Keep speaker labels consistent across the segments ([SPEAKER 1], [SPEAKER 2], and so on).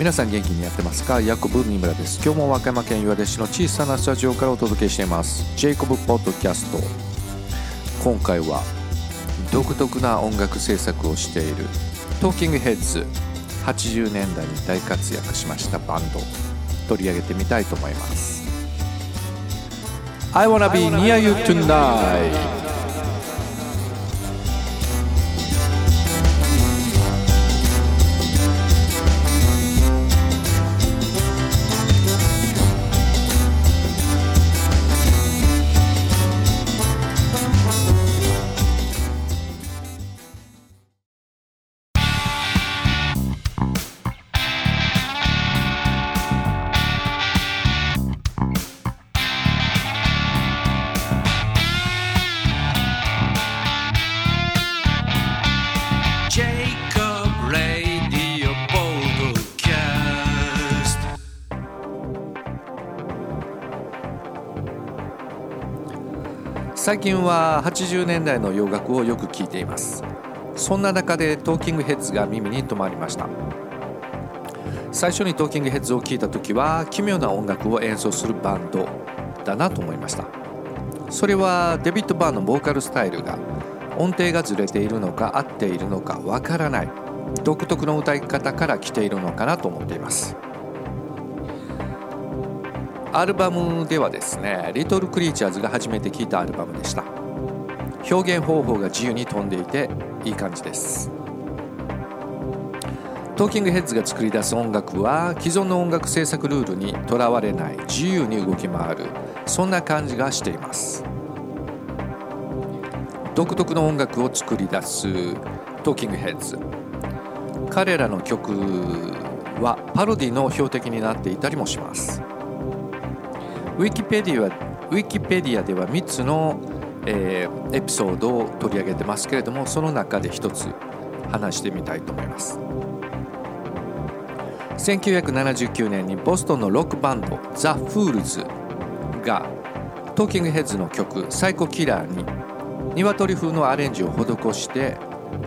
[SPEAKER 1] 皆さん元気にやってますか？ヤコブ三村です。今日も和歌山県岩出市の小さなスタジオからお届けしています。ジェイコブポッドキャスト。今回は独特な音楽制作をしているトーキングヘッズ80年代に大活躍しましたバンド。取り上げてみたいと思います。I wanna be near you tonight. 最近は80年代の洋楽をよく聴いています。そんな中でトーキングヘッズが耳に留まりました。最初にトーキングヘッズを聴いた時は奇妙な音楽を演奏するバンドだなと思いました。それはデビッド・バーのボーカルスタイルが音程がずれているのか合っているのかわからない独特の歌い方から来ているのかなと思っています。アルバムではですね「リトル・クリーチャーズ」が初めて聴いたアルバムでした。表現方法が自由に飛んでいていい感じです。トーキングヘッズが作り出す音楽は既存の音楽制作ルールにとらわれない自由に動き回るそんな感じがしています。独特の音楽を作り出すトーキングヘッズ彼らの曲はパロディの標的になっていたりもします。ウィキペディアウィキペディアでは3つの、えー、エピソードを取り上げてますけれどもその中で1つ話してみたいと思います。1979年にボストンのロックバンドザ・フールズがトーキングヘッズの曲「サイコキラー」に鶏風のアレンジを施して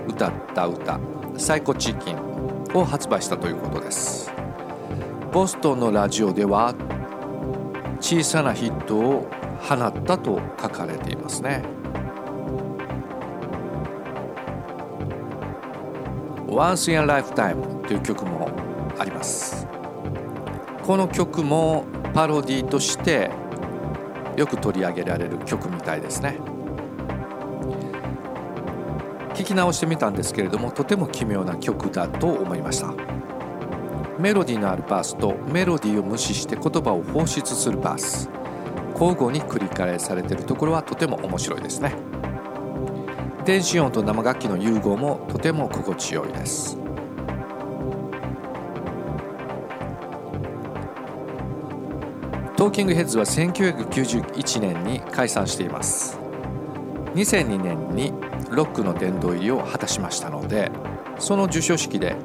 [SPEAKER 1] 歌った歌「サイコチキン」を発売したということです。ボストンのラジオでは小さなヒットを放ったと書かれていますね。Once in a Lifetime という曲もあります。この曲もパロディとしてよく取り上げられる曲みたいですね。聞き直してみたんですけれどもとても奇妙な曲だと思いました。メロディーのあるバースとメロディーを無視して言葉を放出するバース。交互に繰り返されているところはとても面白いですね。電子音と生楽器の融合もとても心地よいです。トーキングヘッズは1991年に解散しています。2002年にロックの殿堂入りを果たしましたのでその授賞式で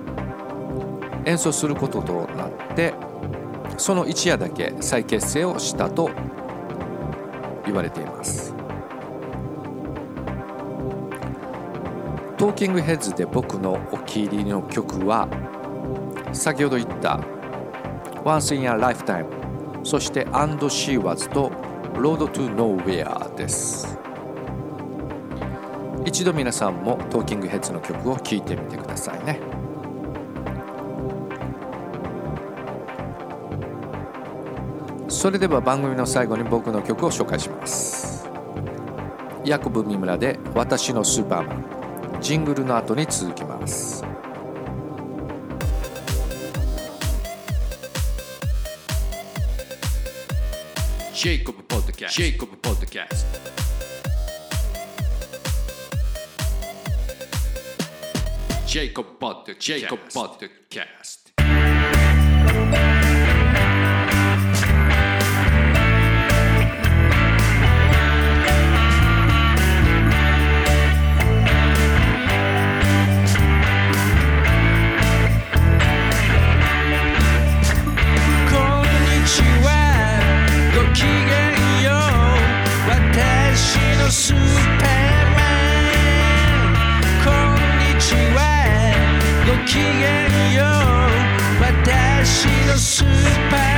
[SPEAKER 1] 演奏することとなってその一夜だけ再結成をしたと言われています。トーキングヘッズで僕のお気に入りの曲は先ほど言った「Once in a Lifetime」そして「And She Was」と「Road to Nowhere」です。一度皆さんもトーキングヘッズの曲を聴いてみてくださいね。それでは番組の最後に僕の曲を紹介します。ヤコブ三村で「私のスーパーマン」ジングルの後に続きます。ジェイコブポッドキャストジェイコブポッドキャストジェイコブポッドキャストげよう私のスーパーマンこんにちはごきげんよう。私のスーパーマン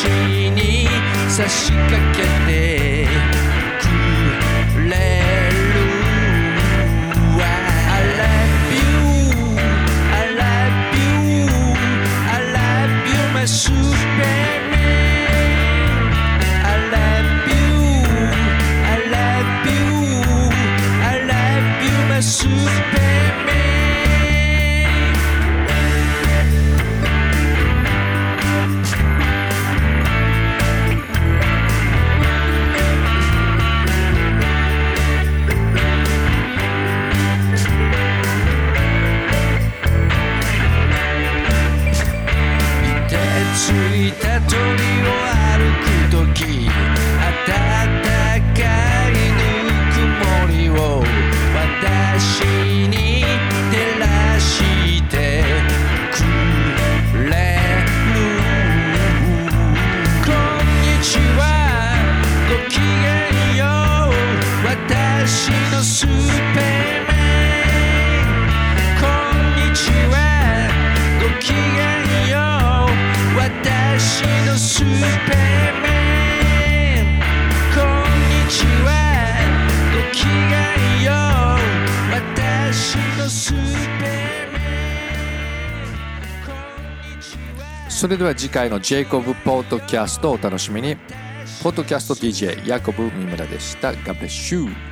[SPEAKER 1] しに差し掛けてた鳥を歩く時それでは。次回のジェイコブポッドキャストをお楽しみに。ポッドキャスト DJ ヤコブ三村でした。ガブレシュウ